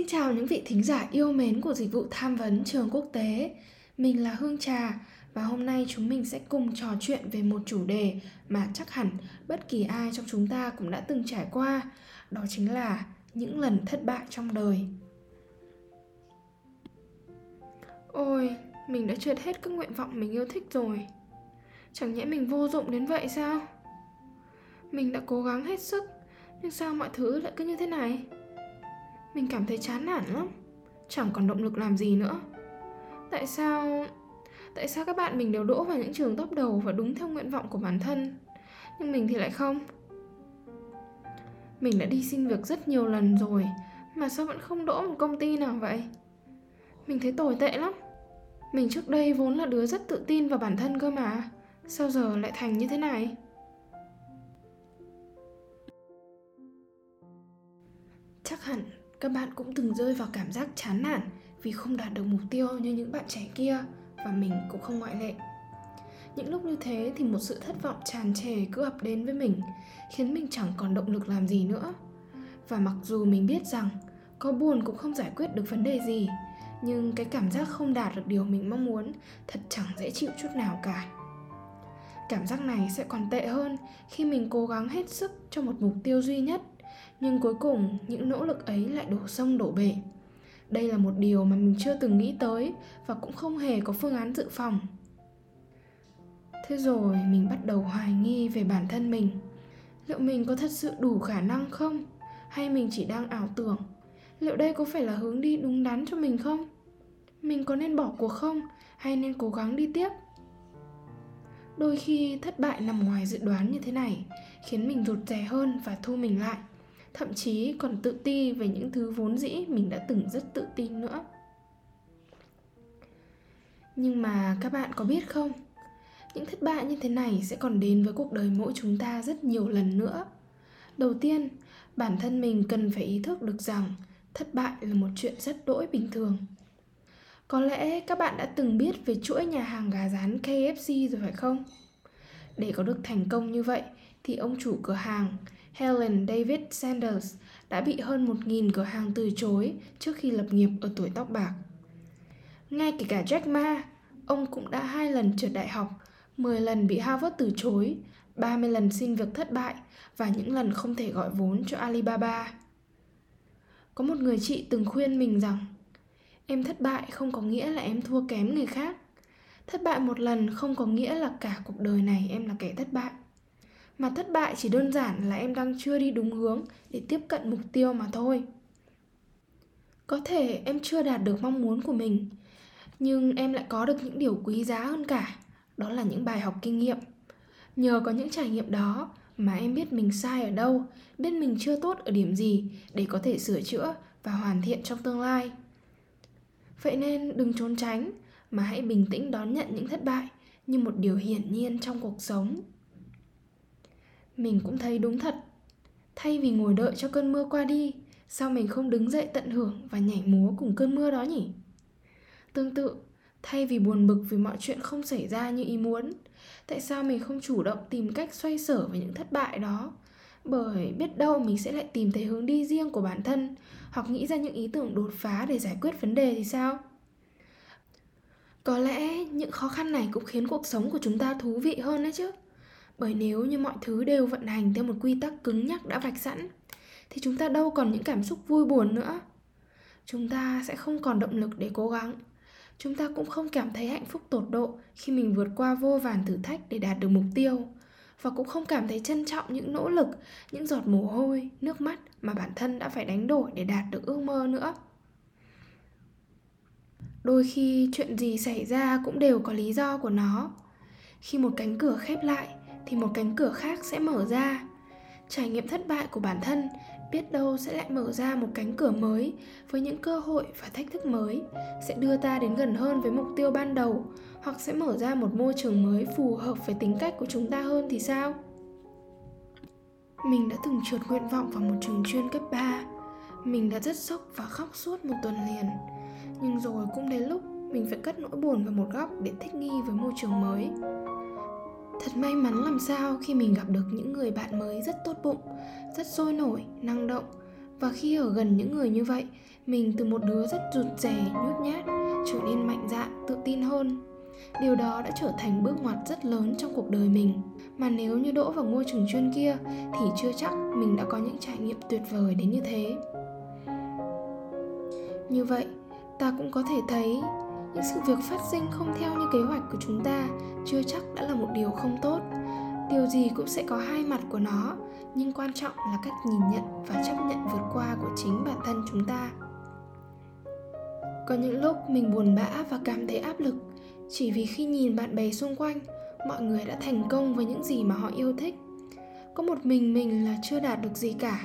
Xin chào những vị thính giả yêu mến của dịch vụ tham vấn trường quốc tế. Mình là Hương Trà và hôm nay chúng mình sẽ cùng trò chuyện về một chủ đề mà chắc hẳn bất kỳ ai trong chúng ta cũng đã từng trải qua, đó chính là những lần thất bại trong đời. Ôi, mình đã trượt hết các nguyện vọng mình yêu thích rồi. Chẳng nhẽ mình vô dụng đến vậy sao? Mình đã cố gắng hết sức, nhưng sao mọi thứ lại cứ như thế này? Mình cảm thấy chán nản lắm. Chẳng còn động lực làm gì nữa. Tại sao... Tại sao các bạn mình đều đỗ vào những trường top đầu và đúng theo nguyện vọng của bản thân, Nhưng mình thì lại không? Mình đã đi xin việc rất nhiều lần rồi, Mà sao vẫn không đỗ một công ty nào vậy? Mình thấy tồi tệ lắm. Mình trước đây vốn là đứa rất tự tin vào bản thân cơ mà, Sao giờ lại thành như thế này? Chắc hẳn các bạn cũng từng rơi vào cảm giác chán nản vì không đạt được mục tiêu như những bạn trẻ kia và mình cũng không ngoại lệ. Những lúc như thế thì một sự thất vọng tràn trề cứ ập đến với mình, khiến mình chẳng còn động lực làm gì nữa. Và mặc dù mình biết rằng có buồn cũng không giải quyết được vấn đề gì, nhưng cái cảm giác không đạt được điều mình mong muốn thật chẳng dễ chịu chút nào cả. Cảm giác này sẽ còn tệ hơn khi mình cố gắng hết sức cho một mục tiêu duy nhất nhưng cuối cùng, những nỗ lực ấy lại đổ sông đổ bể. Đây là một điều mà mình chưa từng nghĩ tới và cũng không hề có phương án dự phòng. Thế rồi mình bắt đầu hoài nghi về bản thân mình. Liệu mình có thật sự đủ khả năng không? Hay mình chỉ đang ảo tưởng? Liệu đây có phải là hướng đi đúng đắn cho mình không? Mình có nên bỏ cuộc không? Hay nên cố gắng đi tiếp? Đôi khi thất bại nằm ngoài dự đoán như thế này, khiến mình rụt rè hơn và thu mình lại thậm chí còn tự ti về những thứ vốn dĩ mình đã từng rất tự tin nữa. Nhưng mà các bạn có biết không? Những thất bại như thế này sẽ còn đến với cuộc đời mỗi chúng ta rất nhiều lần nữa. Đầu tiên, bản thân mình cần phải ý thức được rằng thất bại là một chuyện rất đỗi bình thường. Có lẽ các bạn đã từng biết về chuỗi nhà hàng gà rán KFC rồi phải không? Để có được thành công như vậy thì ông chủ cửa hàng Helen David Sanders đã bị hơn 1.000 cửa hàng từ chối trước khi lập nghiệp ở tuổi tóc bạc. Ngay kể cả Jack Ma, ông cũng đã hai lần trượt đại học, 10 lần bị Harvard từ chối, 30 lần xin việc thất bại và những lần không thể gọi vốn cho Alibaba. Có một người chị từng khuyên mình rằng Em thất bại không có nghĩa là em thua kém người khác Thất bại một lần không có nghĩa là cả cuộc đời này em là kẻ thất bại mà thất bại chỉ đơn giản là em đang chưa đi đúng hướng để tiếp cận mục tiêu mà thôi. Có thể em chưa đạt được mong muốn của mình, nhưng em lại có được những điều quý giá hơn cả, đó là những bài học kinh nghiệm. Nhờ có những trải nghiệm đó mà em biết mình sai ở đâu, biết mình chưa tốt ở điểm gì để có thể sửa chữa và hoàn thiện trong tương lai. Vậy nên đừng trốn tránh, mà hãy bình tĩnh đón nhận những thất bại như một điều hiển nhiên trong cuộc sống mình cũng thấy đúng thật. Thay vì ngồi đợi cho cơn mưa qua đi, sao mình không đứng dậy tận hưởng và nhảy múa cùng cơn mưa đó nhỉ? Tương tự, thay vì buồn bực vì mọi chuyện không xảy ra như ý muốn, tại sao mình không chủ động tìm cách xoay sở với những thất bại đó? Bởi biết đâu mình sẽ lại tìm thấy hướng đi riêng của bản thân, hoặc nghĩ ra những ý tưởng đột phá để giải quyết vấn đề thì sao? Có lẽ những khó khăn này cũng khiến cuộc sống của chúng ta thú vị hơn đấy chứ bởi nếu như mọi thứ đều vận hành theo một quy tắc cứng nhắc đã vạch sẵn, thì chúng ta đâu còn những cảm xúc vui buồn nữa. Chúng ta sẽ không còn động lực để cố gắng. Chúng ta cũng không cảm thấy hạnh phúc tột độ khi mình vượt qua vô vàn thử thách để đạt được mục tiêu. Và cũng không cảm thấy trân trọng những nỗ lực, những giọt mồ hôi, nước mắt mà bản thân đã phải đánh đổi để đạt được ước mơ nữa. Đôi khi chuyện gì xảy ra cũng đều có lý do của nó. Khi một cánh cửa khép lại thì một cánh cửa khác sẽ mở ra. Trải nghiệm thất bại của bản thân, biết đâu sẽ lại mở ra một cánh cửa mới với những cơ hội và thách thức mới, sẽ đưa ta đến gần hơn với mục tiêu ban đầu, hoặc sẽ mở ra một môi trường mới phù hợp với tính cách của chúng ta hơn thì sao? Mình đã từng trượt nguyện vọng vào một trường chuyên cấp 3 Mình đã rất sốc và khóc suốt một tuần liền. Nhưng rồi cũng đến lúc mình phải cất nỗi buồn vào một góc để thích nghi với môi trường mới. Thật may mắn làm sao khi mình gặp được những người bạn mới rất tốt bụng, rất sôi nổi, năng động. Và khi ở gần những người như vậy, mình từ một đứa rất rụt rè, nhút nhát trở nên mạnh dạn, tự tin hơn. Điều đó đã trở thành bước ngoặt rất lớn trong cuộc đời mình. Mà nếu như đỗ vào ngôi trường chuyên kia thì chưa chắc mình đã có những trải nghiệm tuyệt vời đến như thế. Như vậy ta cũng có thể thấy những sự việc phát sinh không theo như kế hoạch của chúng ta chưa chắc đã là một điều không tốt. Điều gì cũng sẽ có hai mặt của nó, nhưng quan trọng là cách nhìn nhận và chấp nhận vượt qua của chính bản thân chúng ta. Có những lúc mình buồn bã và cảm thấy áp lực, chỉ vì khi nhìn bạn bè xung quanh, mọi người đã thành công với những gì mà họ yêu thích. Có một mình mình là chưa đạt được gì cả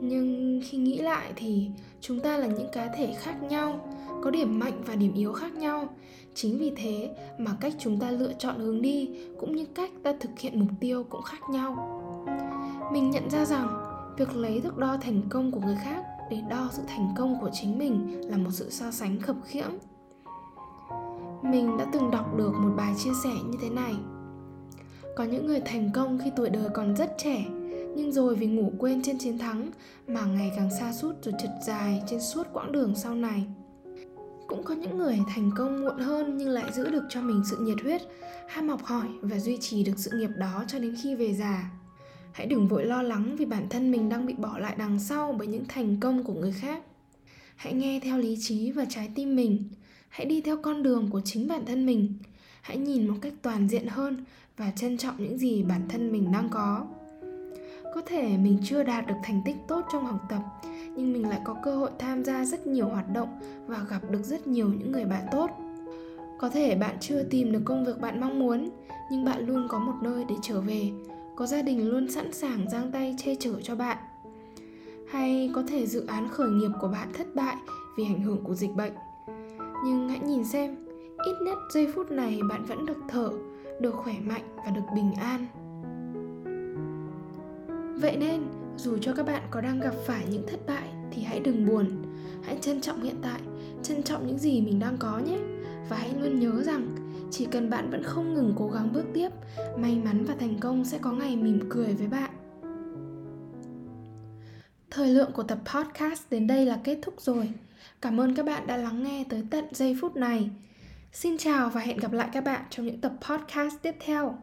nhưng khi nghĩ lại thì chúng ta là những cá thể khác nhau, có điểm mạnh và điểm yếu khác nhau. Chính vì thế mà cách chúng ta lựa chọn hướng đi cũng như cách ta thực hiện mục tiêu cũng khác nhau. Mình nhận ra rằng việc lấy thước đo thành công của người khác để đo sự thành công của chính mình là một sự so sánh khập khiễng. Mình đã từng đọc được một bài chia sẻ như thế này. Có những người thành công khi tuổi đời còn rất trẻ nhưng rồi vì ngủ quên trên chiến thắng mà ngày càng xa sút rồi trượt dài trên suốt quãng đường sau này. Cũng có những người thành công muộn hơn nhưng lại giữ được cho mình sự nhiệt huyết, ham học hỏi và duy trì được sự nghiệp đó cho đến khi về già. Hãy đừng vội lo lắng vì bản thân mình đang bị bỏ lại đằng sau bởi những thành công của người khác. Hãy nghe theo lý trí và trái tim mình. Hãy đi theo con đường của chính bản thân mình. Hãy nhìn một cách toàn diện hơn và trân trọng những gì bản thân mình đang có có thể mình chưa đạt được thành tích tốt trong học tập, nhưng mình lại có cơ hội tham gia rất nhiều hoạt động và gặp được rất nhiều những người bạn tốt. Có thể bạn chưa tìm được công việc bạn mong muốn, nhưng bạn luôn có một nơi để trở về, có gia đình luôn sẵn sàng giang tay che chở cho bạn. Hay có thể dự án khởi nghiệp của bạn thất bại vì ảnh hưởng của dịch bệnh. Nhưng hãy nhìn xem, ít nhất giây phút này bạn vẫn được thở, được khỏe mạnh và được bình an vậy nên, dù cho các bạn có đang gặp phải những thất bại thì hãy đừng buồn hãy trân trọng hiện tại, trân trọng những gì mình đang có nhé và hãy luôn nhớ rằng, chỉ cần bạn vẫn không ngừng cố gắng bước tiếp, may mắn và thành công sẽ có ngày mỉm cười với bạn thời lượng của tập podcast đến đây là kết thúc rồi Cảm ơn các bạn đã lắng nghe tới tận giây phút này. Xin chào và hẹn gặp lại các bạn trong những tập podcast tiếp theo.